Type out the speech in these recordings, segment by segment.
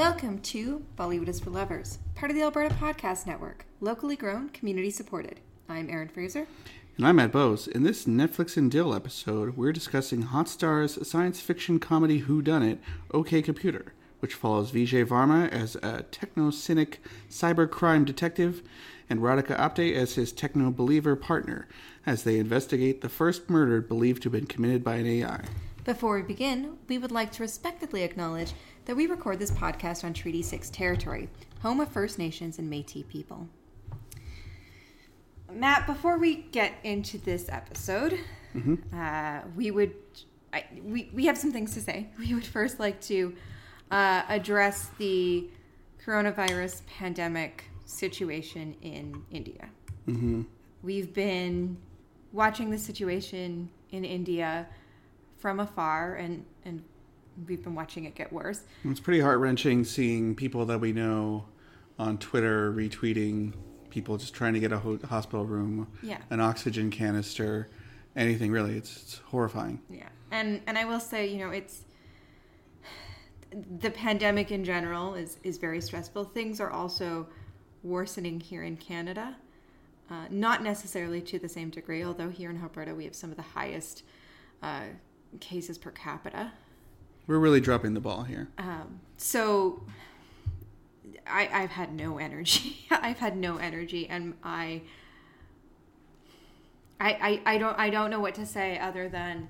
Welcome to Bollywood is for Lovers, part of the Alberta Podcast Network, locally grown, community supported. I'm Erin Fraser. And I'm Matt Bose. In this Netflix and Dill episode, we're discussing Hotstar's science fiction comedy Who Done It, OK Computer, which follows Vijay Varma as a techno-cynic cybercrime detective and Radhika Apte as his techno-believer partner as they investigate the first murder believed to have been committed by an AI. Before we begin, we would like to respectfully acknowledge that we record this podcast on Treaty 6 territory, home of First Nations and Metis people. Matt, before we get into this episode, uh, we would I, we, we have some things to say. We would first like to uh, address the coronavirus pandemic situation in India. We've been watching the situation in India from afar, and and we've been watching it get worse. It's pretty heart wrenching seeing people that we know on Twitter retweeting people just trying to get a ho- hospital room, Yeah. an oxygen canister, anything really. It's, it's horrifying. Yeah, and and I will say, you know, it's the pandemic in general is is very stressful. Things are also worsening here in Canada, uh, not necessarily to the same degree. Although here in Alberta we have some of the highest uh, cases per capita. We're really dropping the ball here. Um, so I, I've had no energy. I've had no energy, and I, I, I, I don't, I don't know what to say other than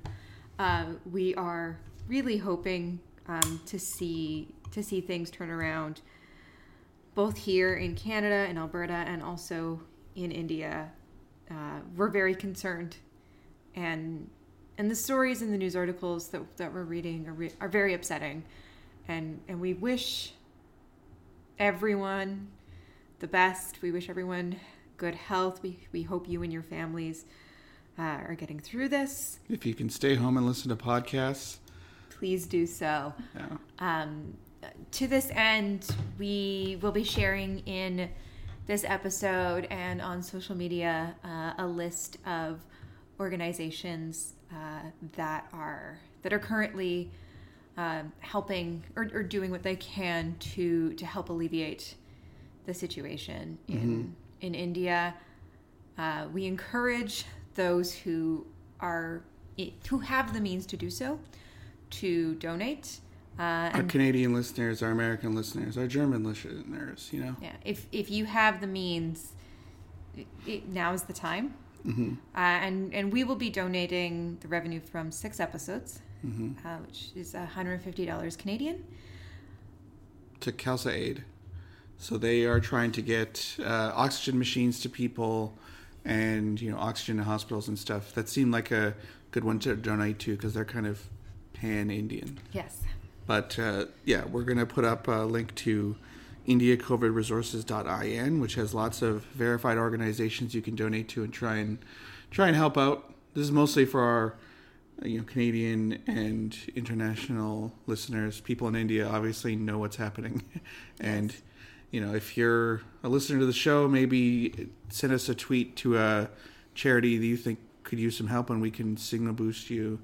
uh, we are really hoping um, to see to see things turn around, both here in Canada and Alberta, and also in India. Uh, we're very concerned, and and the stories and the news articles that, that we're reading are, re- are very upsetting. And and we wish everyone the best. We wish everyone good health. We, we hope you and your families uh, are getting through this. If you can stay home and listen to podcasts, please do so. Yeah. um, to this end, we will be sharing in this episode and on social media uh, a list of organizations uh, that are that are currently um, helping or, or doing what they can to to help alleviate the situation in in India. Uh, we encourage those who are who have the means to do so to donate. Uh, Our Canadian listeners, our American listeners, our German listeners, you know. yeah, if if you have the means, it, now is the time. Mm-hmm. Uh, and and we will be donating the revenue from six episodes, uh, which is $150 Canadian. To Khalsa Aid. So they are trying to get uh, oxygen machines to people and, you know, oxygen to hospitals and stuff. That seemed like a good one to donate to because they're kind of pan Indian. Yes. But uh, yeah, we're going to put up a link to indiacovidresources.in, which has lots of verified organizations you can donate to and try and try and help out. This is mostly for our you know Canadian and international listeners. People in India obviously know what's happening, and you know if you're a listener to the show, maybe send us a tweet to a charity that you think could use some help, and we can signal boost you,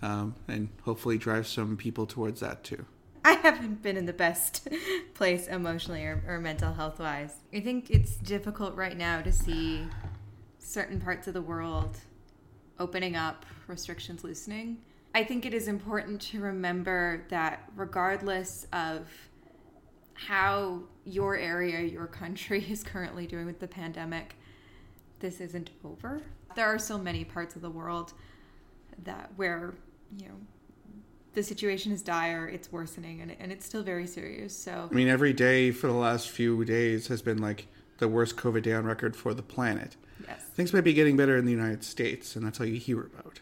um, and hopefully drive some people towards that too. I haven't been in the best place emotionally or, or mental health wise. I think it's difficult right now to see certain parts of the world opening up, restrictions loosening. I think it is important to remember that regardless of how your area, your country is currently doing with the pandemic, this isn't over. There are so many parts of the world that where, you know, the situation is dire, it's worsening, and, and it's still very serious. So, I mean, every day for the last few days has been like the worst COVID down record for the planet. yes. Things might be getting better in the United States, and that's all you hear about.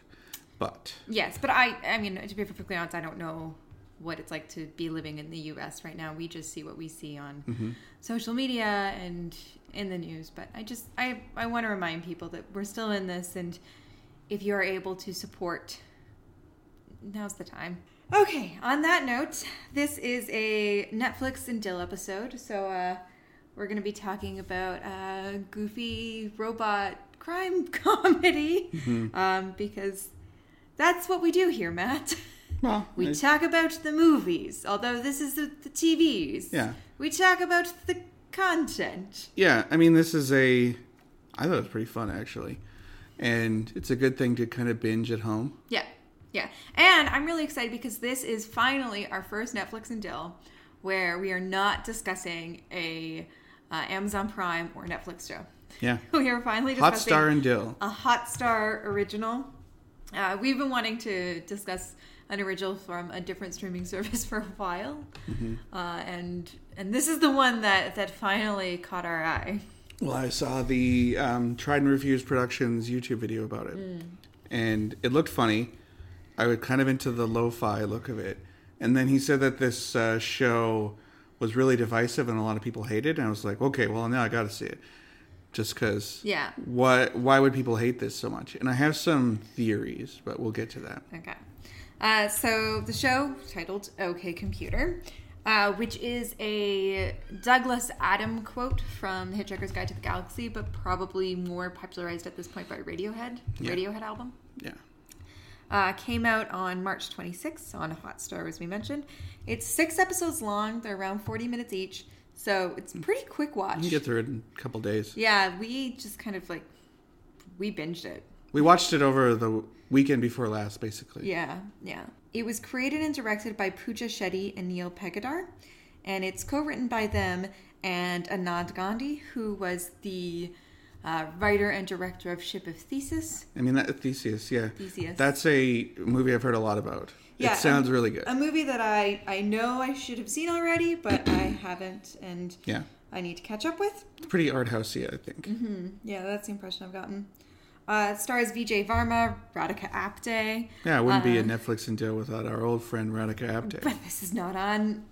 But Yes, but I, I mean, to be perfectly honest, I don't know what it's like to be living in the U.S. right now. We just see what we see on mm-hmm. social media and in the news. But I just, I, I want to remind people that we're still in this, and if you are able to support, now's the time. Okay, on that note, this is a Netflix and Dill episode. So, uh, we're going to be talking about a goofy robot crime comedy um, because that's what we do here, Matt. Well, We I- talk about the movies, although this is the, the TVs. Yeah. We talk about the content. yeah, I mean, this is a. I thought it was pretty fun actually, and it's a good thing to kind of binge at home. Yeah, yeah. And I'm really excited because this is finally our first Netflix and Dill where we are not discussing a uh, Amazon Prime or Netflix show. Yeah, We are finally Hot Star and Dill. a Hot Star original. Uh, we've been wanting to discuss an original from a different streaming service for a while, Mm-hmm. uh, and and this is the one that that finally caught our eye. Well, I saw the um, Tried and Refused Productions YouTube video about it, and it looked funny. I was kind of into the lo-fi look of it, and then he said that this uh, show was really divisive and a lot of people hated. And I was like, okay, well now I got to see it, just because. Yeah. What? Why would people hate this so much? And I have some theories, but we'll get to that. Okay. Uh, so the show titled OK Computer, uh, which is a Douglas Adam quote from The Hitchhiker's Guide to the Galaxy, but probably more popularized at this point by Radiohead, Yeah. Radiohead album. Yeah. Uh, came out on March 26th on Hotstar, as we mentioned. It's six episodes long. They're around 40 minutes each, so it's pretty quick watch. You can get through it in a couple days. yeah, we just kind of like we binged it. We watched it over the weekend before last, basically. Yeah, yeah. It was created and directed by Pooja Shetty and Neil Pagedar, and it's co-written by them and Anand Gandhi, who was the uh, writer and director of Ship of Thesis. I mean, that Theseus, yeah. Theseus. That's a movie I've heard a lot about. Yeah, it sounds um, really good. A movie that I I know I should have seen already, but I haven't, and yeah. I need to catch up with. It's pretty art housey, I think. Mm-hmm. Yeah, that's the impression I've gotten. Uh, it stars Vijay Varma, Radhika Apte. Yeah, it wouldn't be a Uh, Netflix and deal without our old friend Radhika Apte. But this is not on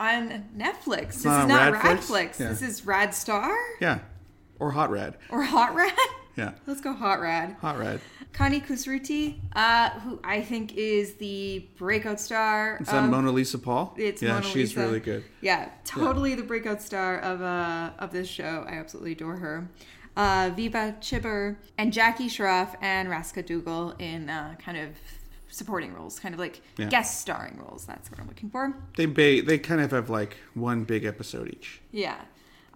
on Netflix. This is not Radflix? Radflix. Yeah. This is Rad Star Yeah. Or Hot Rad. or Hot Rad. Yeah. Let's go Hot Rad. Hot Rad. Kani Kusruti, uh, who I think is the breakout star. Is that of- Mona Lisa Paul? It's yeah, Mona she's Lisa. really good. Yeah, totally the breakout star of uh of this show. I absolutely adore her. Uh, Vibha Chibber and Jackie Shroff and Rasika Dugal in uh, kind of supporting roles, kind of like Yeah. guest starring roles. That's what I'm looking for. They ba- they kind of have like one big episode each. Yeah.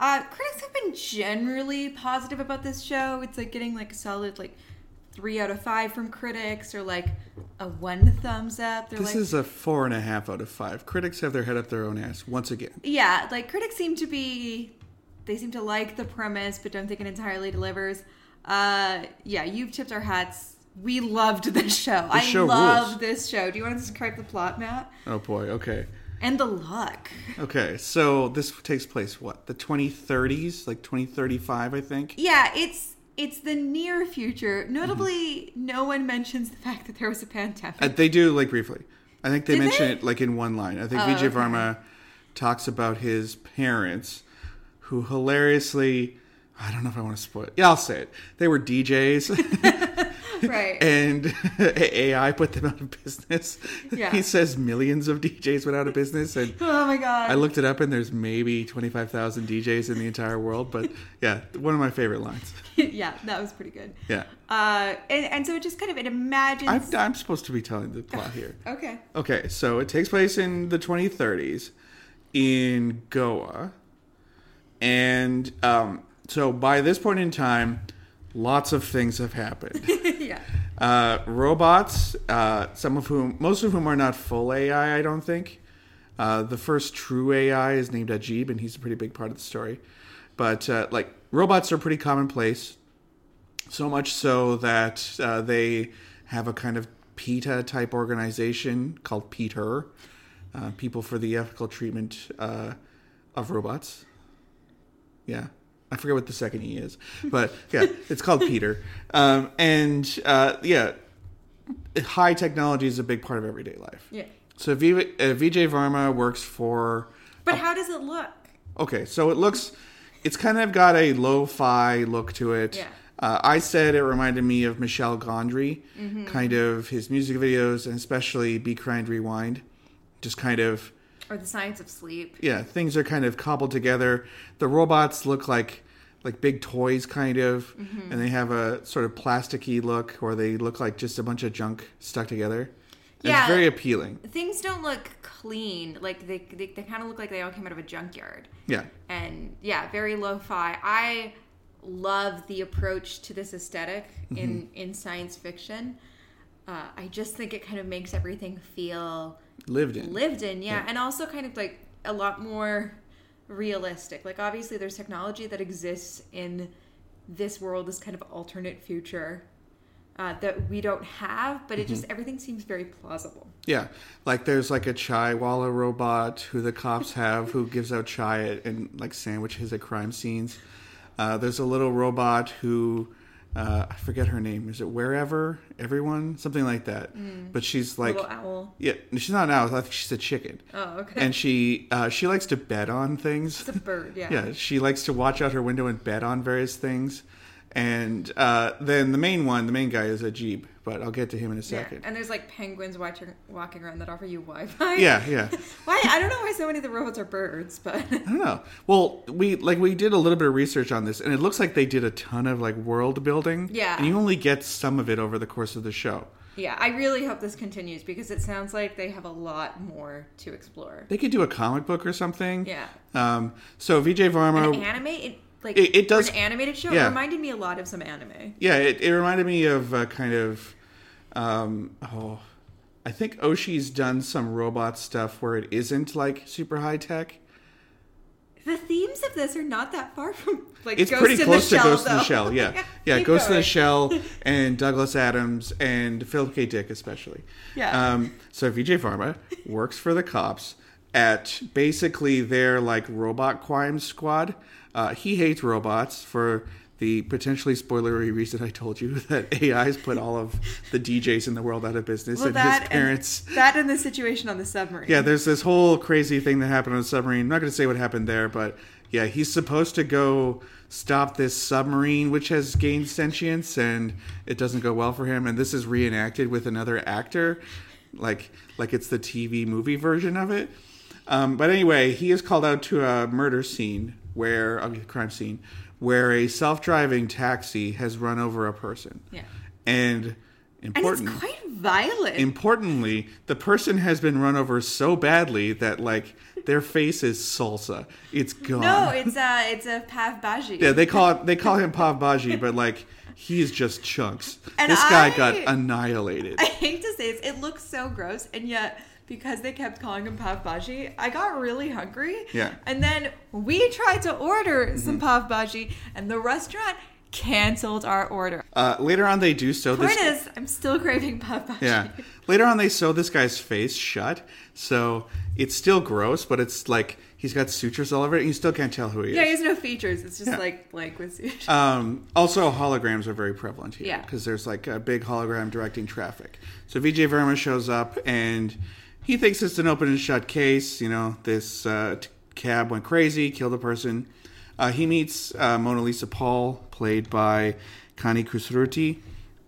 Uh, critics have been generally positive about this show. It's like getting like a solid like three out of five from critics, or like a one thumbs up. They're This like, is a four and a half out of five. Critics have their head up their own ass once again. yeah, like critics seem to be, they seem to like the premise, but don't think it entirely delivers. Uh, yeah, you've tipped our hats. We loved this show. I show love rules. this show. Do you want to describe the plot, Matt? Oh boy. Okay. And the luck. Okay. So this takes place what the 2030s, like 2035, I think. Yeah, it's it's the near future. Notably, no one mentions the fact that there was a pandemic. Uh, they do like briefly. I think they Did mention they? it like in one line. I think Oh, Vijay okay. Varma talks about his parents, who hilariously, I don't know if I want to spoil. it. Yeah, I'll say it. They were DJs, right. and AI put them out of business. Yeah. He says millions of DJs went out of business, and oh my god. I looked it up, and there's maybe twenty five thousand DJs in the entire world. But yeah, one of my favorite lines. yeah, that was pretty good. Yeah, Uh, and, and so it just kind of it imagines. I'm, I'm supposed to be telling the plot here. okay. Okay, so it takes place in the 2030s in Goa. And um, so by this point in time, lots of things have happened. yeah. uh, robots, uh, some of whom, most of whom are not full AI, I don't think. Uh, the first true AI is named Ajib, and he's a pretty big part of the story. But uh, like robots are pretty commonplace, so much so that uh, they have a kind of PETA type organization called Peter, uh, People for the Ethical Treatment uh, of Robots. Yeah. I forget what the second E is, but yeah, it's called Peter. Um, and uh, yeah, high technology is a big part of everyday life. Yeah. So v- uh, Vijay Varma works for. But how does it look? Okay, so it looks, it's kind of got a lo-fi look to it. Yeah. Uh, I said it reminded me of Michel Gondry, Mm-hmm. kind of his music videos, and especially Be Kind Rewind. Just kind of Or the science of sleep? yeah, things are kind of cobbled together. The robots look like like big toys, kind of, and they have a sort of plasticky look, or they look like just a bunch of junk stuck together. Yeah. It's very appealing. Things don't look clean. Like they they, they kind of look like they all came out of a junkyard. Yeah. and yeah, very lo-fi. I love the approach to this esthetic in in science fiction. Uh, I just think it kind of makes everything feel Lived in. lived in, yeah, Yeah. and also kind of like a lot more realistic. Like obviously, there's technology that exists in this world, this kind of alternate future uh, that we don't have, but it just everything seems very plausible. Yeah, like there's like a chai walla robot who the cops have who gives out chai and like sandwiches at crime scenes. Uh, there's a little robot who uh, I forget her name. Is it wherever everyone something like that? But she's like Little owl. yeah, she's not an owl. I think she's a chicken, Oh, okay. and she uh, she likes to bet on things. it's a bird. Yeah. Yeah, she likes to watch out her window and bet on various things. And uh, then the main one, the main guy is Ajib, but I'll get to him in a Yeah, second. And there's like penguins watching, walking around that offer you Wi-Fi. Yeah, yeah. Why? I don't know why so many of the robots are birds, but I don't know. Well, we like we did a little bit of research on this, and it looks like they did a ton of like world building. Yeah. and you only get some of it over the course of the show. yeah, I really hope this continues because it sounds like they have a lot more to explore. They could do a comic book or something. Yeah. Um. So Vijay Varma. An anime, it, like It- it does- an animated show. yeah. It reminded me a lot of some anime. yeah, it, it reminded me of uh, kind of. Um. Oh, I think Oshii's done some robot stuff where it isn't like super high tech. The themes of this are not that far from like It's Ghost pretty in close the to Shell, Ghost in the. Shell. Yeah, yeah, Keep Ghost in the. Shell and Douglas Adams and Philip K. Dick especially. Yeah. Um, so Vijay Varma works for the cops at basically their like robot crime squad. Uh, he hates robots for the potentially spoilery reason I told you that AIs put all of the DJs in the world out of business, Well, and his parents. and that and the situation on the submarine. Yeah, there's this whole crazy thing that happened on the submarine. I'm not going to say what happened there, but yeah, he's supposed to go stop this submarine which has gained sentience, and it doesn't go well for him. And this is reenacted with another actor, like like it's the TV movie version of it. Um, but anyway, he is called out to a murder scene where a crime scene where a self-driving taxi has run over a person. Yeah. And important. and it's quite violent. importantly, the person has been run over so badly that like their face is salsa. It's gone. no, it's a it's a Pav Bhaji. yeah, they call it, they call him Pav Bhaji, but like he's just chunks. And this guy I- got annihilated. I hate to say this, it looks so gross, and yet because they kept calling him Pav Bhaji, I got really hungry. Yeah. And then we tried to order some Pav Bhaji, and the restaurant canceled our order. Uh, later on, they do so this. Is, I'm still craving Pav Bhaji. Yeah. Later on, they sew this guy's face shut, so it's still gross, but it's like he's got sutures all over it, and you still can't tell who he Yeah, is. Yeah, he has no features. It's just Yeah. like blank with suit. Um, also, holograms are very prevalent here Yeah. because there's like a big hologram directing traffic. So Vijay Varma shows up and he thinks it's an open and shut case. You know, this uh, t- cab went crazy, killed a person. Uh, he meets uh, Mona Lisa Paul, played by Kani Kusruti,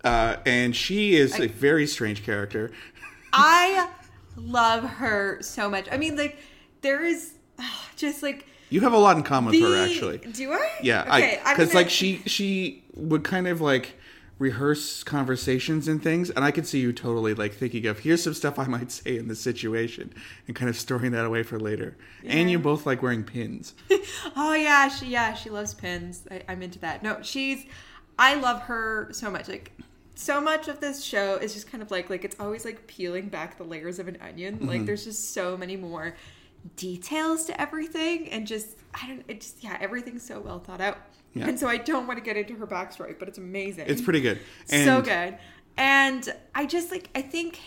uh, and she is a very strange character. I love her so much. I mean, like, there is ah, just like You have a lot in common with her, actually. Do I? Yeah, Okay. Because gonna- like she she would kind of like rehearse conversations and things, and I could see you totally like thinking of here's some stuff I might say in this situation, and kind of storing that away for later. And you both like wearing pins. Oh yeah, she yeah she loves pins. I, I'm into that. No, she's I love her so much. Like so much of this show is just kind of like like it's always like peeling back the layers of an onion. Mm-hmm. Like there's just so many more details to everything, and just I don't. It just yeah, everything's so well thought out. Yeah. And so I don't want to get into her backstory, but it's amazing. It's pretty good. And so good. And I just like I think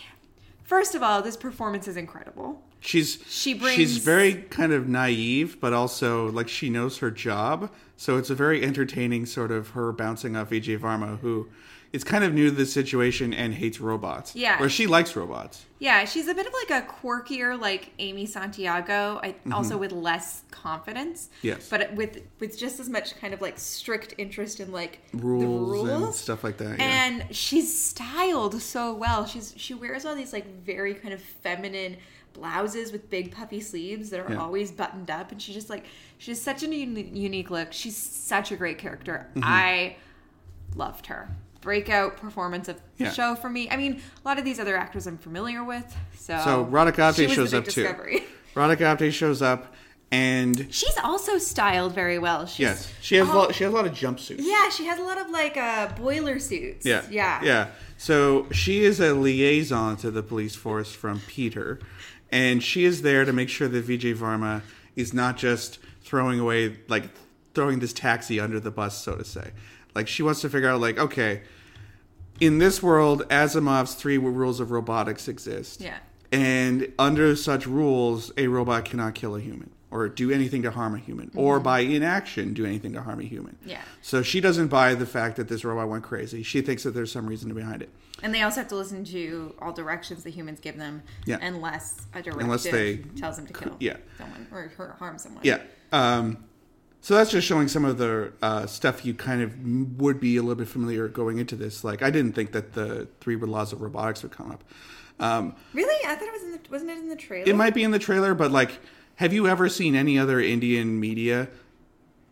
first of all, this performance is incredible. She's She brings she's very kind of naive, but also like she knows her job. So it's a very entertaining sort of her bouncing off Vijay Varma, who is kind of new to the situation and hates robots. Yeah. or she likes robots. Yeah, she's a bit of like a quirkier, like Amy Santiago. I also with less confidence. Mm-hmm. Yes. but with with just as much kind of like strict interest in like Rules, the and stuff like that. yeah. And she's styled so well. She's she wears all these like very kind of feminine blouses with big puffy sleeves that are Yeah. always buttoned up, and she just like she has such a uni- unique look. She's such a great character. Mm-hmm. I loved her. Breakout performance of the Yeah. show for me. I mean, a lot of these other actors I'm familiar with. So, So Radha Apte she was the shows up too. discovery. Radhika Apte shows up, and She's also styled very well. She's, yes, she has a Oh, lot, she has a lot of jumpsuits. Yeah, she has a lot of like uh, boiler suits. Yeah. yeah, Yeah. So she is a liaison to the police force from Peter. And she is there to make sure that Vijay Varma is not just throwing away, like, throwing this taxi under the bus, so to say. Like, she wants to figure out, like, okay, in this world, Asimov's three rules of robotics exist. Yeah. And under such rules, a robot cannot kill a human or do anything to harm a human or by inaction do anything to harm a human. Yeah. So she doesn't buy the fact that this robot went crazy. She thinks that there's some reason behind it. And they also have to listen to all directions the humans give them, Yeah. unless a directive Unless they- tells them to kill yeah. someone or harm someone. Yeah. Um, so that's just showing some of the uh, stuff you kind of would be a little bit familiar going into this. Like, I didn't think that the three laws of robotics would come up. Um, Really? I thought it was in the wasn't it in the trailer? it might be in the trailer, but like, have you ever seen any other Indian media,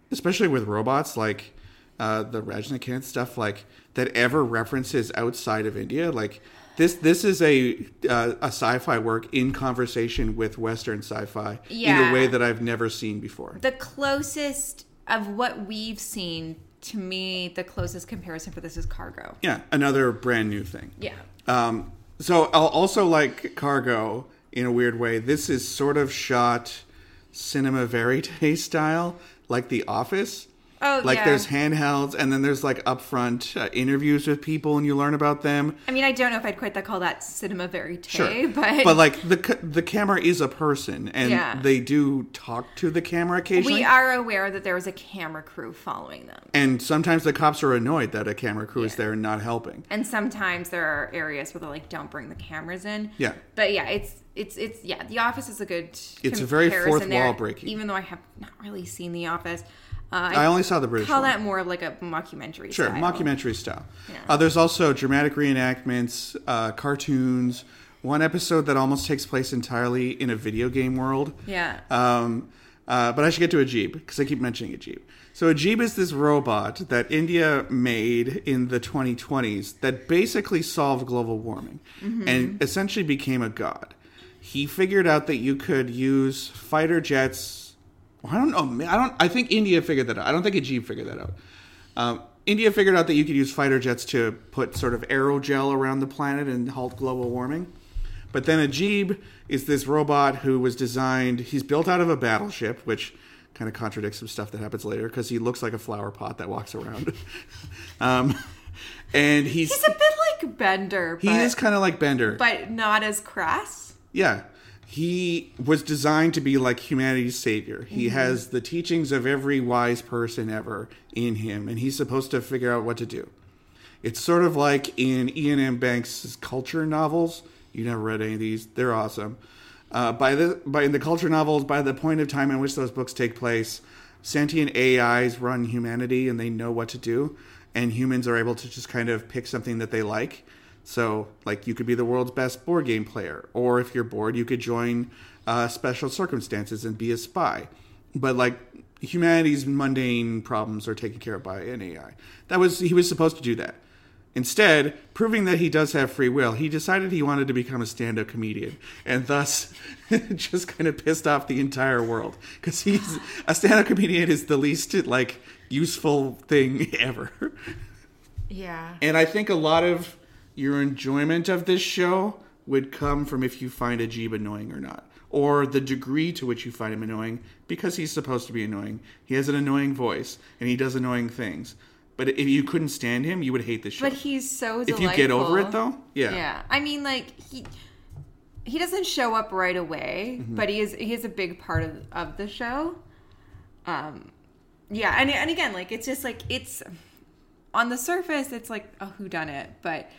especially with robots, like uh, the Rajnikant stuff, like that ever references outside of India? Like this, this is a uh, a sci-fi work in conversation with Western sci-fi in a way that I've never seen before. the closest of what we've seen to me. The closest comparison for this is Cargo. Yeah, another brand new thing. Yeah. Um, so I'll also like Cargo in a weird way. This is sort of shot cinema verite style, like The Office. Oh, like yeah. there's handhelds, and then there's like upfront uh, interviews with people, and you learn about them. I mean, I don't know if I'd quite call that cinema verite, Sure, but, like the the camera is a person, and Yeah. they do talk to the camera occasionally. we are aware that there was a camera crew following them. and sometimes the cops are annoyed that a camera crew is there and not helping. And sometimes there are areas where they're like, "Don't bring the cameras in." Yeah. But yeah, it's it's it's yeah. The Office is a good. It's a very fourth there, wall breaking. Even though I have not really seen The Office, uh, I only saw the British call one. that more of like a mockumentary. Style. Sure, style. mockumentary style. Yeah. Uh, there's also dramatic reenactments, uh, cartoons. One episode that almost takes place entirely in a video game world. Yeah. Um, uh, but I should get to Ajib because I keep mentioning Ajib. So Ajib is this robot that India made in the 2020s that basically solved global warming and essentially became a god. He figured out that you could use fighter jets. I don't know. I don't. I think India figured that out. I don't think Ajib figured that out. Um, India figured out that you could use fighter jets to put sort of aerogel around the planet and halt global warming. But then Ajib is this robot who was designed, he's built out of a battleship, which kind of contradicts some stuff that happens later because he looks like a flower pot that walks around. um, and he's, He's a bit like Bender, he but, is kind of like Bender. but not as crass. Yeah. He was designed to be like humanity's savior. He Mm-hmm. has the teachings of every wise person ever in him, and he's supposed to figure out what to do. It's sort of like in Iain M. Banks' culture novels. You never read any of these; they're awesome. Uh, by the by, in the culture novels, by the point of time in which those books take place, sentient AIs run humanity, and they know what to do, and humans are able to just kind of pick something that they like. So, like, you could be the world's best board game player, or if you're bored, you could join uh, special circumstances and be a spy. But like, humanity's mundane problems are taken care of by an AI. That was he was supposed to do that. Instead, proving that he does have free will, he decided he wanted to become a stand-up comedian, and thus just kind of pissed off the entire world because he's a stand-up comedian is the least like useful thing ever. Yeah. And I think a lot of your enjoyment of this show would come from if you find Ajib annoying or not, or the degree to which you find him annoying because he's supposed to be annoying. He has an annoying voice and he does annoying things. But if you couldn't stand him, you would hate the show. But he's so if delightful. you get over it, though, yeah. Yeah. I mean, like he he doesn't show up right away, Mm-hmm. but he is he is a big part of of the show. Um, yeah, and and again, like it's just like it's on the surface, it's like a who done it, but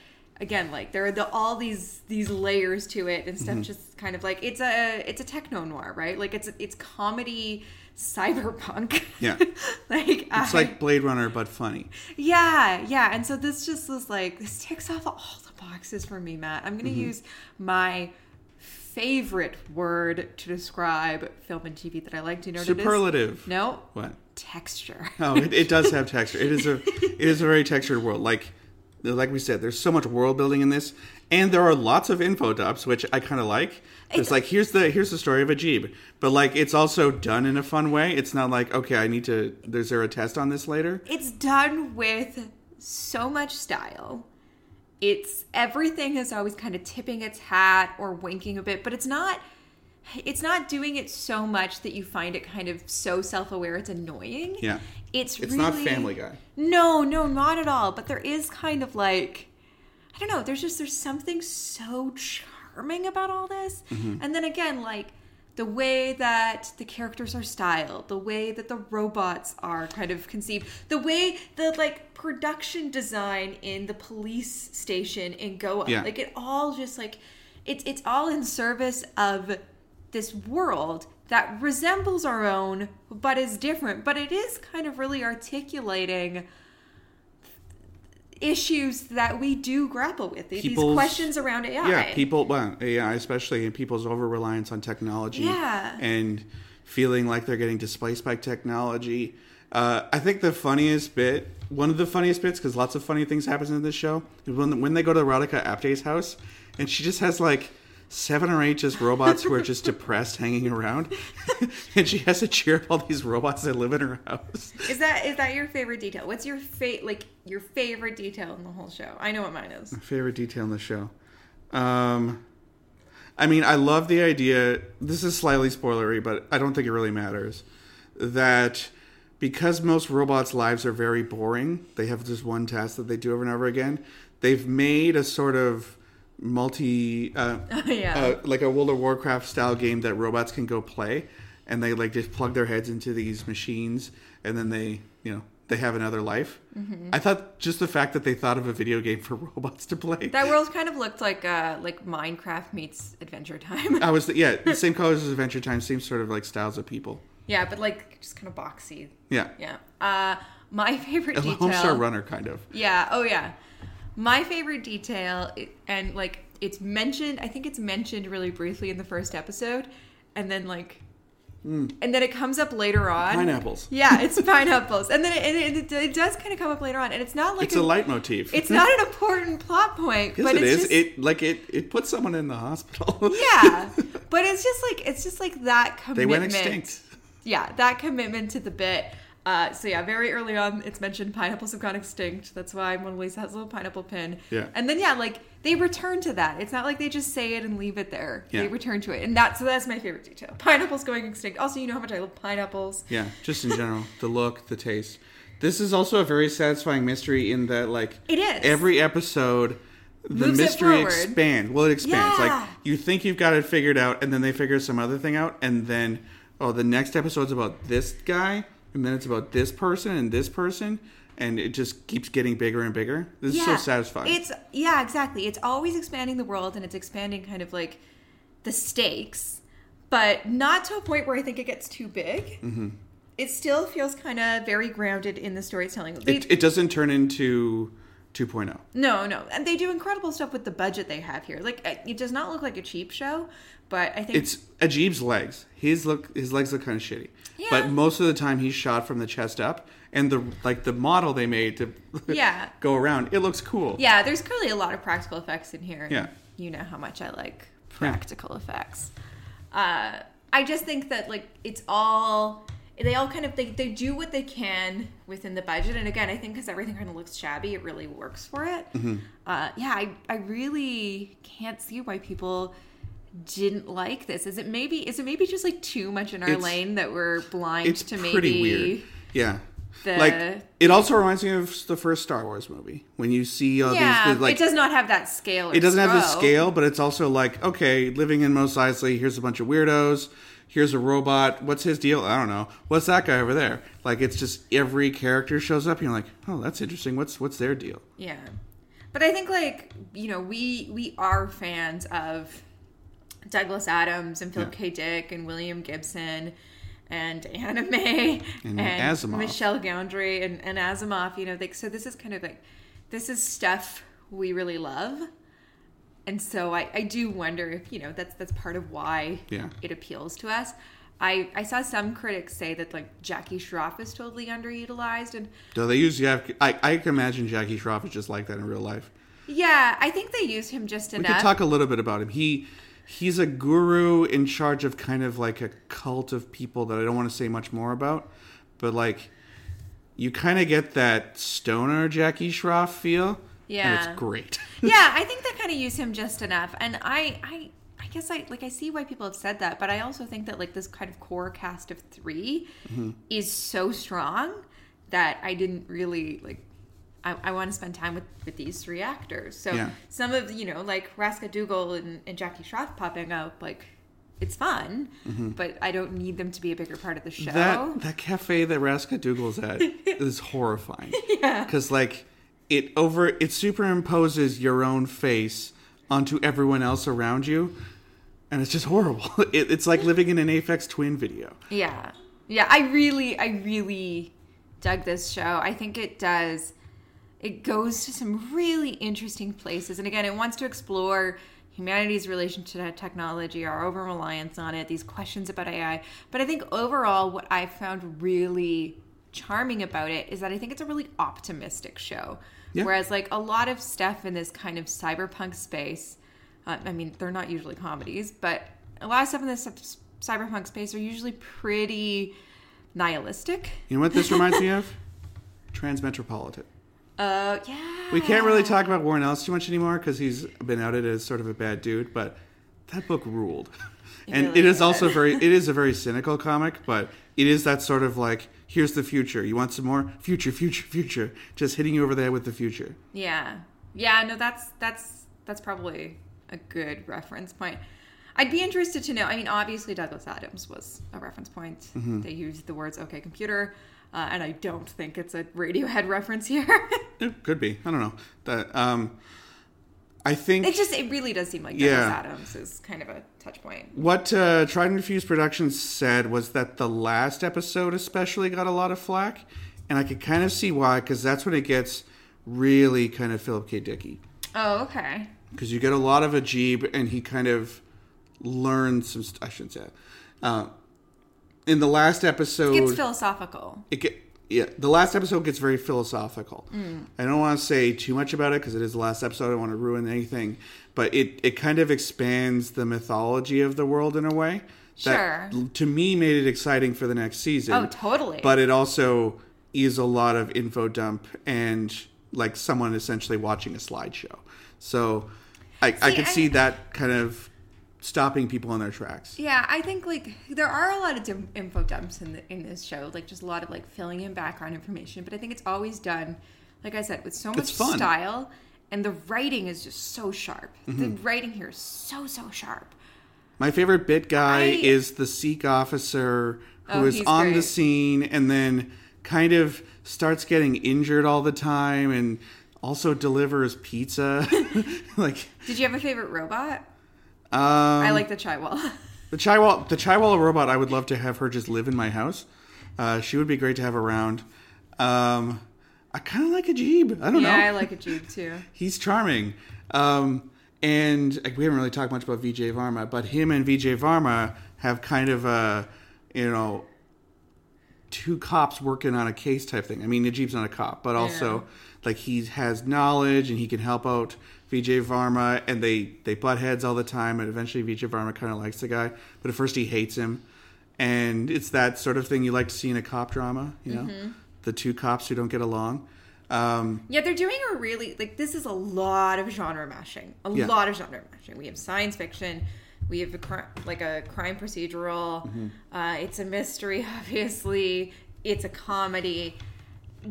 again, like there are the all these these layers to it and Mm-hmm. stuff. Just kind of like it's a it's a techno noir, right? Like it's it's comedy cyberpunk. Yeah. like It's I- like Blade Runner, but funny. yeah, yeah. And so this just was like this ticks off all the boxes for me, Matt. I'm gonna Mm-hmm. use my favorite word to describe film and TV that I like to know. what it is. Superlative. No. What? Texture. Oh, it, it does have texture. It is a it is a very textured world. Like like we said, there's so much world building in this, and there are lots of info dumps, which I kind of like. It's, like here's the here's the story of Ajib, but like it's also done in a fun way. It's not like okay, I need to. Is there a test on this later? it's done with so much style. It's everything is always kind of tipping its hat or winking a bit, but it's not it's not doing it so much that you find it kind of so self-aware it's annoying. Yeah, It's it's really, not Family Guy. No, no, not at all. But there is kind of like I don't know, there's just there's something so charming about all this. Mm-hmm. And then again, like the way that the characters are styled, the way that the robots are kind of conceived, the way the like production design in the police station in Goa. Yeah. Like it all just like it's it's all in service of this world that resembles our own but is different but it is kind of really articulating issues that we do grapple with these questions around AI. Yeah, people. Well, yeah, especially in people's over reliance on technology. Yeah. and feeling like they're getting displaced by technology. Uh, I think the funniest bit, one of the funniest bits, because lots of funny things happens in this show, is when when they go to Radhika Apte's house, and she just has like seven or eight just robots who are just depressed hanging around, and she has to cheer up all these robots that live in her house. Is that is that your favorite detail? What's your fa- like your favorite detail in the whole show? I know what mine is. Favorite detail in the show. Um, I mean, I love the idea. This is slightly spoilery, but I don't think it really matters. That because most robots' lives are very boring, they have just one task that they do over and over again. They've made a sort of multi, uh, Yeah. uh, like a World of Warcraft style game that robots can go play, and they like just plug their heads into these machines, and then they, you know, they have another life. Mm-hmm. I thought just the fact that they thought of a video game for robots to play. That world kind of looked like uh like Minecraft meets Adventure Time. I was yeah, the same colors as Adventure Time, same sort of like styles of people. yeah, but like just kind of boxy. Yeah, Yeah. Uh my favorite a detail. Homestar Runner kind of. Yeah. Oh, yeah. My favorite detail, and like it's mentioned, I think it's mentioned really briefly in the first episode, and then like, hmm. and then it comes up later on. Pineapples. Yeah, it's pineapples, and then it, it, it does kind of come up later on, and it's not like It's a leitmotif. It's not an important plot point, Yes, but it it's is. just It like it it puts someone in the hospital. yeah, but it's just like it's just like that commitment. they went extinct. yeah, that commitment to the bit. Uh, so yeah, very early on, it's mentioned pineapples have gone extinct. That's why Mona Lisa has a little pineapple pin. Yeah. and then yeah, like they return to that. It's not like they just say it and leave it there. Yeah. They return to it, and that's so that's my favorite detail. Pineapples going extinct. Also, you know how much I love pineapples. Yeah, just in general, the look, the taste. This is also a very satisfying mystery in that like It is. every episode the Moves mystery expands. Well, it expands. Yeah. Like you think you've got it figured out, and then they figure some other thing out, and then oh, the next episode's about this guy, and then it's about this person and this person, and it just keeps getting bigger and bigger. This is so satisfying. It's yeah, exactly. It's always expanding the world and it's expanding kind of like the stakes, but not to a point where I think it gets too big. Mm-hmm. It still feels kind of very grounded in the storytelling. They- it, it doesn't turn into oh. 2.0. no, no, and they do incredible stuff with the budget they have here. Like it does not look like a cheap show, but I think It's Ajib's legs. His look, his legs look kind of shitty. Yeah. But most of the time, he's shot from the chest up, and the like the model they made to Yeah. go around. It looks cool. yeah, there's clearly a lot of practical effects in here. Yeah. you know how much I like practical effects. Uh, I just think that like it's all they all kind of they, they do what they can within the budget and again i think because everything kind of looks shabby it really works for it Mm-hmm. uh, yeah I, I really can't see why people didn't like this is it maybe is it maybe just like too much in our It's- lane that we're blind It's to maybe pretty weird. Yeah. the- like it also reminds me of the first Star Wars movie when you see all yeah these like it does not have that scale it doesn't have the scale, but it's also like, okay, living in Mos Eisley, here's a bunch of weirdos. Here's a robot. What's his deal? I don't know. What's that guy over there? Like it's just every character shows up. And you're like, oh, that's interesting. What's what's their deal? Yeah. But I think like, you know, we we are fans of Douglas Adams and Philip Yeah. K. Dick and William Gibson and Anna May And and, Asimov. Michel Gondry and, and Asimov, you know, like so this is kind of like this is stuff we really love. And so I, I do wonder if, you know, that's that's part of why Yeah. it appeals to us. I I saw some critics say that like Jackie Shroff is totally underutilized, and Do they use yeah? I I can imagine Jackie Shroff is just like that in real life. yeah, I think they use him just We enough. could talk a little bit about him. He he's a guru in charge of kind of like a cult of people that I don't want to say much more about, but like you kind of get that stoner Jackie Shroff feel. and Yeah. it's great. yeah, I think they kind of use him just enough, and I, I, I guess I like I see why people have said that, but I also think that like this kind of core cast of 3 Mm-hmm. is so strong that I didn't really like. I, I want to spend time with with these three actors. So Yeah. some of you know like Rasika Dugal and, and Jackie Shroff popping up like. It's fun, but I don't need them to be a bigger part of the show. Mm-hmm. That that cafe that Rasika Dugal's at is horrifying. Yeah. Because like it over it superimposes your own face onto everyone else around you, and it's just horrible. It, it's like living in an Aphex Twin video. Yeah. Yeah, I really I really dug this show. I think it does it goes to some really interesting places and again, it wants to explore humanity's relation to technology, our over reliance on it, these questions about AI. But I think overall what I found really charming about it is that I think it's a really optimistic show. Yeah. Whereas like a lot of stuff in this kind of cyberpunk space uh, I mean, they're not usually comedies, but a lot of stuff in this cyberpunk space are usually pretty nihilistic. You know what this reminds me of? Transmetropolitan. Uh, yeah. We can't really talk about Warren Ellis too much anymore because he's been outed as sort of a bad dude, but that book ruled. and really it is did. also very it is a very cynical comic, but it is that sort of like here's the future. You want some more future, future, future, just hitting you over the head with the future. Yeah. Yeah, no, that's that's that's probably a good reference point. I'd be interested to know. I mean, obviously Douglas Adams was a reference point. Mm-hmm. They used the words okay Computer," uh, and I don't think it's a Radiohead reference here. It could be. I don't know. That um I think it just it really does seem like Yeah. Douglas Adams is kind of a touch point. What uh, Tried and Refused Productions said was that the last episode especially got a lot of flack, and I could kind of see why, because that's when it gets really kind of Philip K. Dicky. Oh, okay. Because you get a lot of Ajib, and he kind of learns some. St- I shouldn't say that. Uh, in the last episode, It gets philosophical. it get yeah the last episode gets very philosophical Mm. i don't want to say too much about it because it is the last episode i don't want to ruin anything but it it kind of expands the mythology of the world in a way that Sure. to me made it exciting for the next season Oh, totally. but it also is a lot of info dump and like someone essentially watching a slideshow so i, I See, could I- see that kind of stopping people on their tracks Yeah, I think like there are a lot of dim- info dumps in the, in this show, like just a lot of like filling in background information. But I think it's always done, like I said, with so much It's fun. style, and the writing is just so sharp. The Mm-hmm. writing here is so so sharp. My favorite bit guy I- is the Sikh officer who Oh, is he's on the great. scene and then kind of starts getting injured all the time and also delivers pizza. like Did you have a favorite robot? Um, I like the Chaiwal. the Chaiwal the Chaiwala robot. I would love to have her just live in my house. Uh, she would be great to have around. Um, I kind of like Ajib. I don't yeah, know. Yeah, I like Ajib too. He's charming. Um, and like, we haven't really talked much about Vijay Varma, but him and Vijay Varma have kind of a, you know, two cops working on a case type thing. I mean, Ajib's not a cop, but also like he has knowledge and he can help out Vijay Varma, and they they butt heads all the time. And eventually, Vijay Varma kind of likes the guy, but at first he hates him. And it's that sort of thing you like to see in a cop drama, you know, the two cops who don't get along. Um, Yeah, they're doing a really like this is a lot of genre mashing. A Yeah. lot of genre mashing. We have science fiction. We have a cri- like a crime procedural. Mm-hmm. Uh, it's a mystery, obviously. It's a comedy.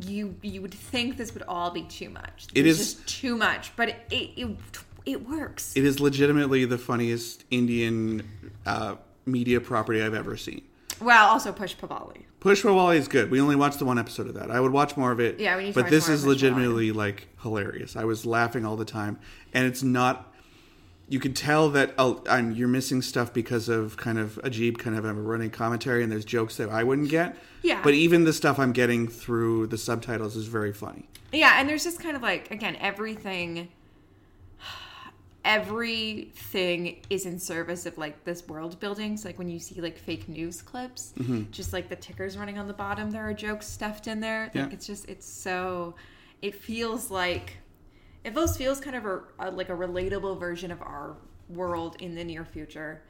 You you would think this would all be too much. It is- just too much, but it it, it, it works. It is legitimately the funniest Indian uh, media property I've ever seen. well, also Pushpavalli. Pushpa Wally is good. We only watched the one episode of that. I would watch more of it. Yeah, we need to but watch this more is legitimately like hilarious. I was laughing all the time, and it's not. You could tell that uh, I'm, you're missing stuff because of kind of Ajib kind of a running commentary, and there's jokes that I wouldn't get. Yeah. But even the stuff I'm getting through the subtitles is very funny. Yeah, and there's just kind of like again everything. everything is in service of like this world building. So like when you see like fake news clips, just like the tickers running on the bottom, there are jokes stuffed in there. Like Yeah. it's just it's so it feels like it feels feels kind of a, a like a relatable version of our world in the near future,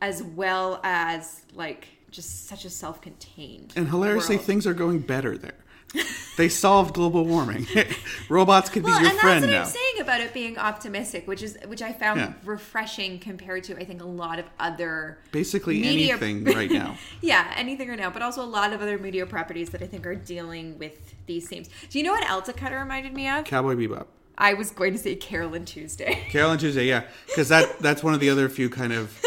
as well as like just such a self-contained And hilariously, world. things are going better there. they solved global warming. Robots could be Well, your and friend that's what now. I'm saying about it being optimistic, which is which I found Yeah. refreshing compared to I think a lot of other Basically media- anything right now. yeah, anything right now, but also a lot of other media properties that I think are dealing with these themes. Do you know what else it kind of reminded me of? Cowboy Bebop. I was going to say Carole and Tuesday. Carole and Tuesday, yeah, because that that's one of the other few kind of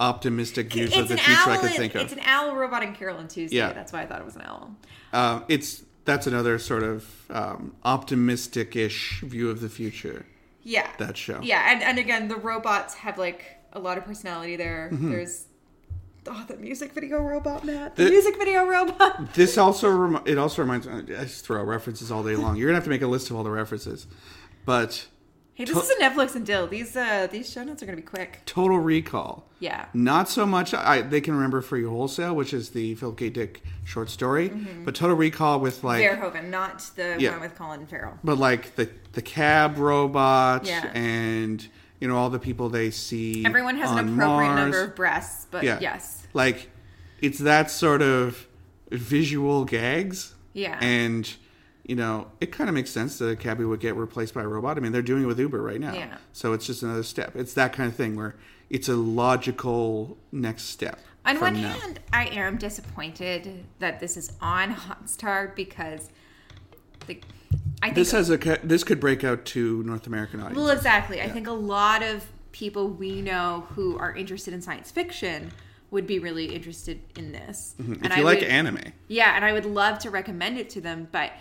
optimistic views of the future. I could and- think It's of. an owl robot in Carole and Tuesday. Yeah. That's why I thought it was an owl. Uh, it's that's another sort of um, optimistic-ish view of the future. Yeah. That show. Yeah, and, and again, the robots have like a lot of personality there. Mm-hmm. There's oh, the music video robot, Matt. The, The- music video robot. This also rem- it also reminds. I just throw out references all day long. You're gonna have to make a list of all the references, but Hey, this To- is a Netflix and Dill. These uh these show notes are gonna be quick. Total Recall. Yeah. Not so much. I they can remember Free Wholesale, which is the Philip K. Dick short story, but Total Recall with like, Verhoeven, not the Yeah. one with Colin Farrell. but like the the cab robot Yeah. and you know all the people they see. Everyone has an appropriate Mars. number of breasts, but Yeah. yes. Like it's that sort of visual gags. Yeah. And you know, it kind of makes sense that a cabbie would get replaced by a robot. I mean, they're doing it with Uber right now. Yeah. So it's just another step. It's that kind of thing where it's a logical next step. On one now. hand, I am disappointed that this is on Hotstar because the I think this has a this could break out to North American audience. Well, exactly. I think a lot of people we know who are interested in science fiction would be really interested in this. Mm-hmm. if And you I like would, anime, yeah, and I would love to recommend it to them, but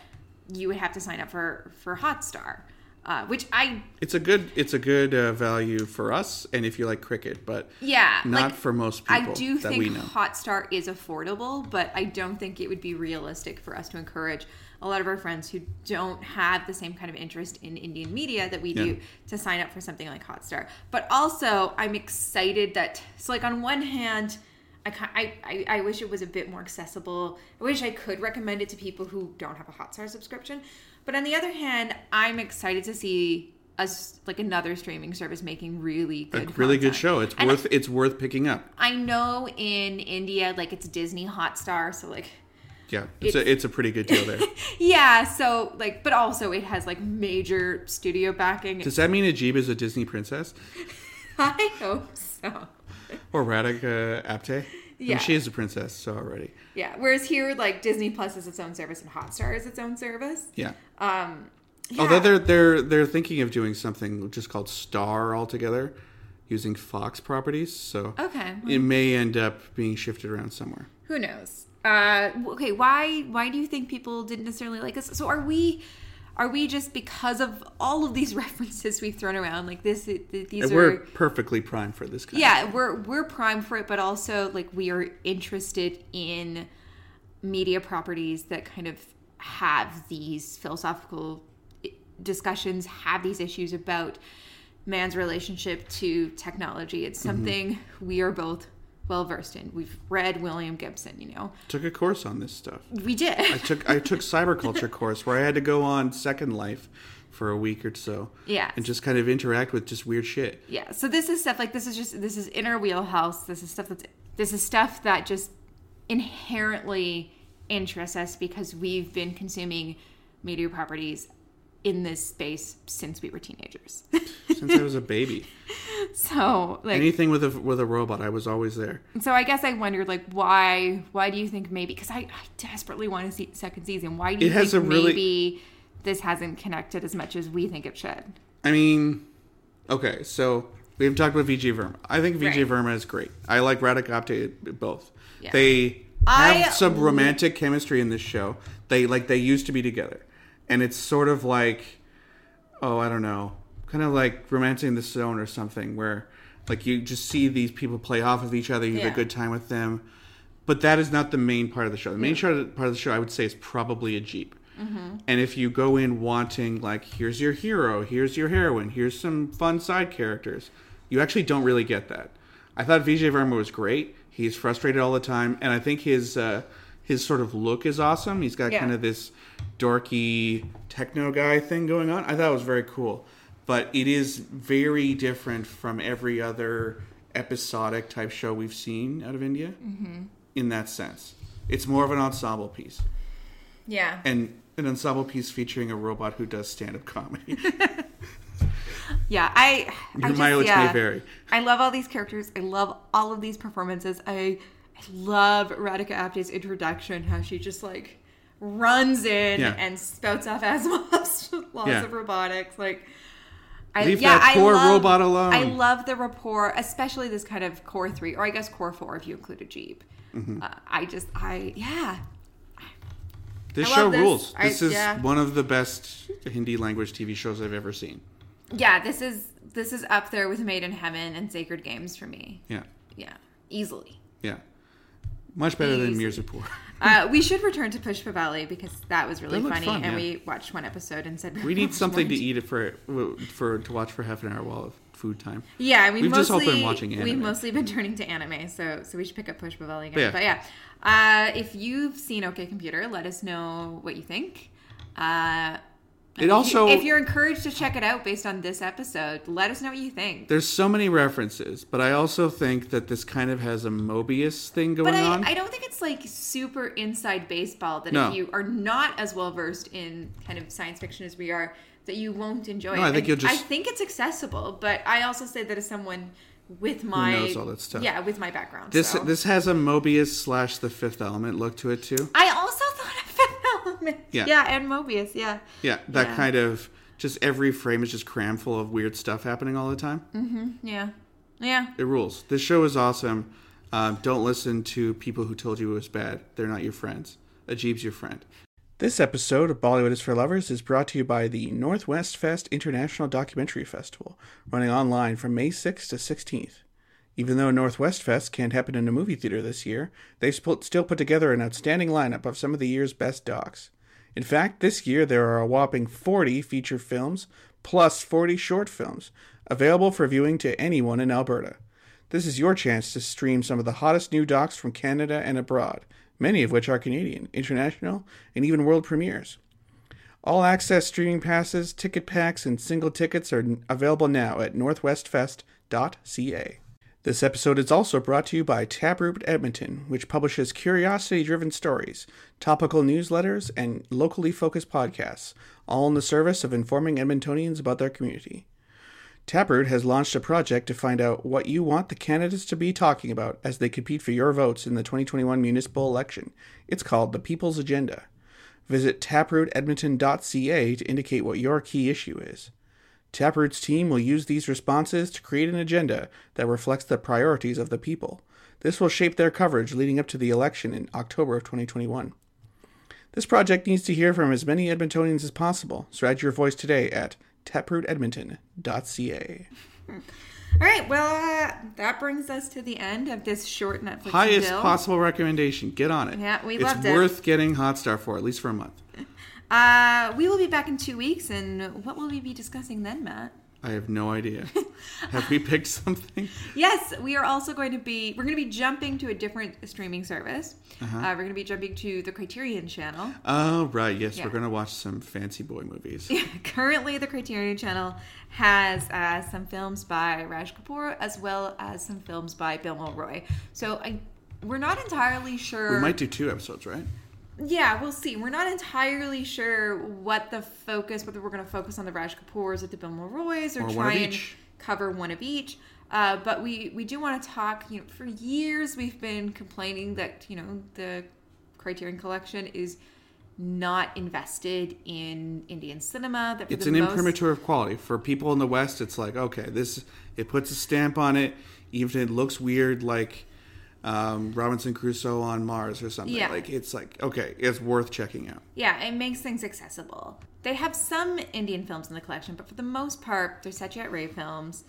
you would have to sign up for for Hotstar, uh, which I it's a good it's a good uh, value for us, and if you like cricket, but yeah, not like, for most people I do think we know. Hotstar is affordable, but I don't think it would be realistic for us to encourage a lot of our friends who don't have the same kind of interest in Indian media that we do to sign up for something like Hotstar. But also, I'm excited that so like on one hand. I, I, I, I wish it was a bit more accessible. I wish I could recommend it to people who don't have a Hotstar subscription. But on the other hand, I'm excited to see us like another streaming service making really a good, really good show. It's And worth it's worth picking up. I know in India, like it's Disney Hotstar, so like, Yeah, it's, a it's a pretty good deal there. yeah, so like, but also it has like major studio backing. Does that mean Ajib is a Disney princess I hope so. Or Radhika Apte? I mean, Yeah. she is a princess, so already. Yeah, whereas here, like Disney Plus is its own service and Hotstar is its own service. Yeah. Um, yeah. Although they're they're they're thinking of doing something just called Star altogether, using Fox properties. So okay, it may end up being shifted around somewhere. who knows? Uh, okay, why why do you think people didn't necessarily like us? So are we? Are we just because of all of these references we've thrown around like this? These And are we're perfectly primed for this kind. yeah we're we're primed for it but also like we are interested in media properties that kind of have these philosophical discussions have these issues about man's relationship to technology it's mm-hmm. something we are both well versed in we've read william gibson you know. Took a course on this stuff. we did I took I took cyberculture course where I had to go on Second Life for a week or so. Yeah. And just kind of interact with just weird shit. yeah so this is stuff like this is just this is inner wheelhouse this is stuff that's this is stuff that just inherently interests us because we've been consuming media properties in this space since we were teenagers Since I was a baby. so like Anything with a with a robot, I was always there. so i guess i wondered like why why do you think maybe because I, I desperately want to see second season why do you It has think a really- maybe this hasn't connected as much as we think it should I mean, okay, so we haven't talked about Vijay Varma. I think VJ Right. Verma is great. I like Radhika Apte both. Yeah. They I- have some romantic chemistry in this show. They like they used to be together, and it's sort of like, oh, I don't know, kind of like romancing the stone or something, where like you just see these people play off of each other. You have Yeah. a good time with them, but that is not the main part of the show. The main part part of the show, I would say, is probably Ajib. And if you go in wanting like, here's your hero, here's your heroine, here's some fun side characters, you actually don't really get that. I thought Vijay Varma was great. He's frustrated all the time, and I think his uh, his sort of look is awesome. He's got Yeah. kind of this dorky techno guy thing going on. I thought it was very cool, but it is very different from every other episodic type show we've seen out of India. Mm-hmm. In that sense, it's more of an ensemble piece, Yeah. and an ensemble piece featuring a robot who does stand up comedy. Yeah, I. I Your just, mileage yeah. may vary. I love all these characters. I love all of these performances. I, I love Radhika Apte's introduction, how she just like runs in Yeah. and spouts off Asimov's laws Yeah. of robotics. Like, I, Leave yeah, that I love, robot alone. I love the rapport, especially this kind of core three, or I guess core four if you include Ajib. Mm-hmm. Uh, I just, I yeah, This I show this. rules. I- This is yeah. one of the best Hindi language TV shows I've ever seen. yeah. This is this is up there with Made in Heaven and Sacred Games for me. Yeah, Yeah, easily. yeah, much better than Easy. Mirzapur. Uh, we should return to Pushpavalli because that was really That funny, fun, and yeah. we watched one episode and said We need something to eat. it for for to watch for half an hour while of food time. Yeah, we We've just all mostly been watching we've anime. mostly been turning to anime, so so we should pick up Pushpavalli again. Yeah. But yeah, uh, if you've seen OK Computer, let us know what you think. Uh, It also- if you're encouraged to check it out based on this episode, let us know what you think. There's so many references, but I also think that this kind of has a Moebius thing going But I, on. I don't think it's like super inside baseball that No. if you are not as well versed in kind of science fiction as we are, that you won't enjoy No, it. I think you'll just- I think it's accessible, but I also say that as someone with my knows all that stuff. Yeah, with my background. this so. this has a Moebius slash The Fifth Element look to it too. I also Fifth Yeah. Yeah, and Moebius. Yeah. Yeah, that Yeah. kind of just every frame is just crammed full of weird stuff happening all the time. Mm-hmm. Yeah. Yeah. It rules. This show is awesome. Um, don't listen to people who told you it was bad. They're not your friends. Ajib's your friend. This episode of Bollywood is for Lovers is brought to you by the Northwest Fest International Documentary Festival, running online from May 6th to 16th. Even though Northwest Fest can't happen in a movie theater this year, they've still put together an outstanding lineup of some of the year's best docs. In fact, this year there are a whopping 40 feature films plus 40 short films available for viewing to anyone in Alberta. This is your chance to stream some of the hottest new docs from Canada and abroad, many of which are Canadian, international, and even world premieres. All access streaming passes, ticket packs, and single tickets are available now at northwestfest.ca. This episode is also brought to you by Taproot Edmonton, which publishes curiosity driven stories, topical newsletters, and locally focused podcasts, all in the service of informing Edmontonians about their community. Taproot has launched a project to find out what you want the candidates to be talking about as they compete for your votes in the 2021 municipal election. It's called the People's Agenda. Visit taprootedmonton.ca to indicate what your key issue is. Taproot's team will use these responses to create an agenda that reflects the priorities of the people. This will shape their coverage leading up to the election in October of 2021. This project needs to hear from as many Edmontonians as possible, so add your voice today at taprootedmonton.ca. All right. Well, uh, that brings us to the end of this short Netflix Highest Dill. possible recommendation. Get on it. Yeah, we it's loved it. It's worth getting Hotstar for, at least for a month. Uh, we will be back in two weeks, and what will we be discussing then, Matt? I have no idea. have we picked something? Yes, we are also going to be. We're going to be jumping to a different streaming service. Uh-huh. Uh, we're going to be jumping to the Criterion Channel. Oh, right. Yes, Yeah. we're going to watch some fancy boy movies. Currently, the Criterion Channel has uh, some films by Raj Kapoor as well as some films by Bimal Roy. So I, we're not entirely sure. We might do two episodes, right? Yeah, we'll see. We're not entirely sure what the focus, whether we're going to focus on the Raj Kapoors or the Bimal Roys, or, Or try and cover one of each. Uh, but we we do want to talk. You know, for years we've been complaining that you know the Criterion Collection is not invested in Indian cinema. That It's an most, imprimatur of quality. For people in the West, it's like, okay, this it puts a stamp on it, even if it looks weird, like um, Robinson Crusoe on Mars or something. Yeah. Like it's like, okay, it's worth checking out. Yeah, it makes things accessible. They have some Indian films in the collection, but for the most part, there's Satyajit Ray films.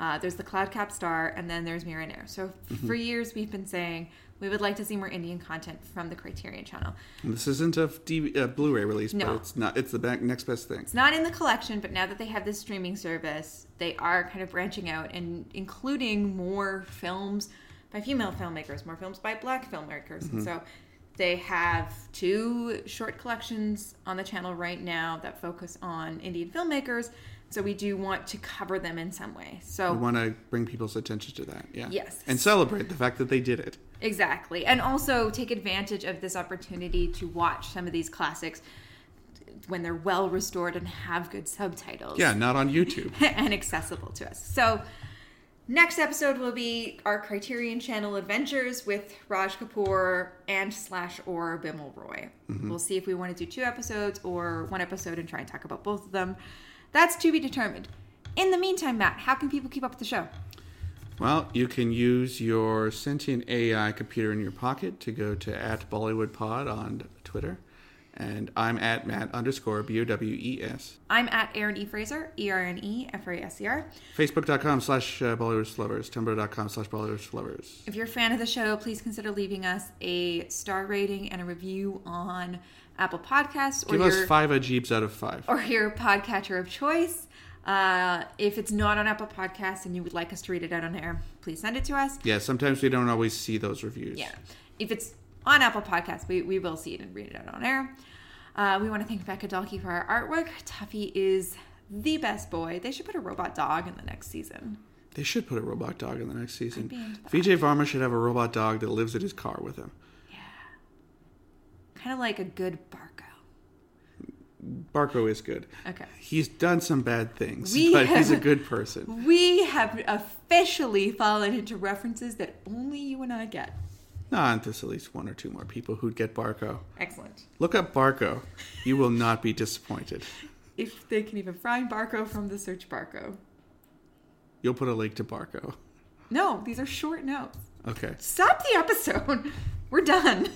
Uh, there's the Cloud-Capped Star, and then there's Mira Nair. So Mm-hmm. for years, we've been saying We would like to see more Indian content from the Criterion channel. And this isn't a uh, Blu-ray release, No. but it's not. It's the back, next best thing. It's not in the collection, but now that they have this streaming service, they are kind of branching out and including more films by female filmmakers, more films by black filmmakers. And mm-hmm. so they have two short collections on the channel right now that focus on Indian filmmakers. So we do want to cover them in some way. So we want to bring people's attention to that. Yeah. Yes. And celebrate the fact that they did it. Exactly. And also take advantage of this opportunity to watch some of these classics when they're well restored and have good subtitles. Yeah, not on YouTube. and accessible to us. So, next episode will be our Criterion Channel adventures with Raj Kapoor and slash or Bimal Roy. Mm-hmm. We'll see if we want to do two episodes or one episode and try and talk about both of them. That's to be determined. In the meantime, Matt, how can people keep up with the show? Well, you can use your sentient AI computer in your pocket to go to at Bollywood Pod on Twitter. And I'm at Matt underscore B O W E S. I'm at Aaron E. Fraser, E R N E F R A S E R. Facebook.com slash uh, Bollywood Lovers. Tumblr.com slash Bollywood Lovers. If you're a fan of the show, please consider leaving us a star rating and a review on Apple Podcasts or Give your us five Ajibs out of five. or your podcatcher of choice. Uh, if it's not on Apple Podcasts and you would like us to read it out on air, please send it to us. Yeah, sometimes we don't always see those reviews. Yeah. If it's on Apple Podcasts, we, we will see it and read it out on air. Uh, we want to thank Becca Dalkey for our artwork. Tuffy is the best boy. They should put a robot dog in the next season. They should put a robot dog in the next season. Vijay Varma should have a robot dog that lives in his car with him. Yeah. Kind of like a good Barco. Barco is good. Okay. He's done some bad things, We but he's a good person. We have officially fallen into references that only you and I get. Not there's at least one or two more people who'd get Barco. Excellent. Look up Barco. You will not be disappointed. If they can even find Barco from the search Barco. You'll put a link to Barco. No, these are short notes. Okay. Stop the episode. We're done.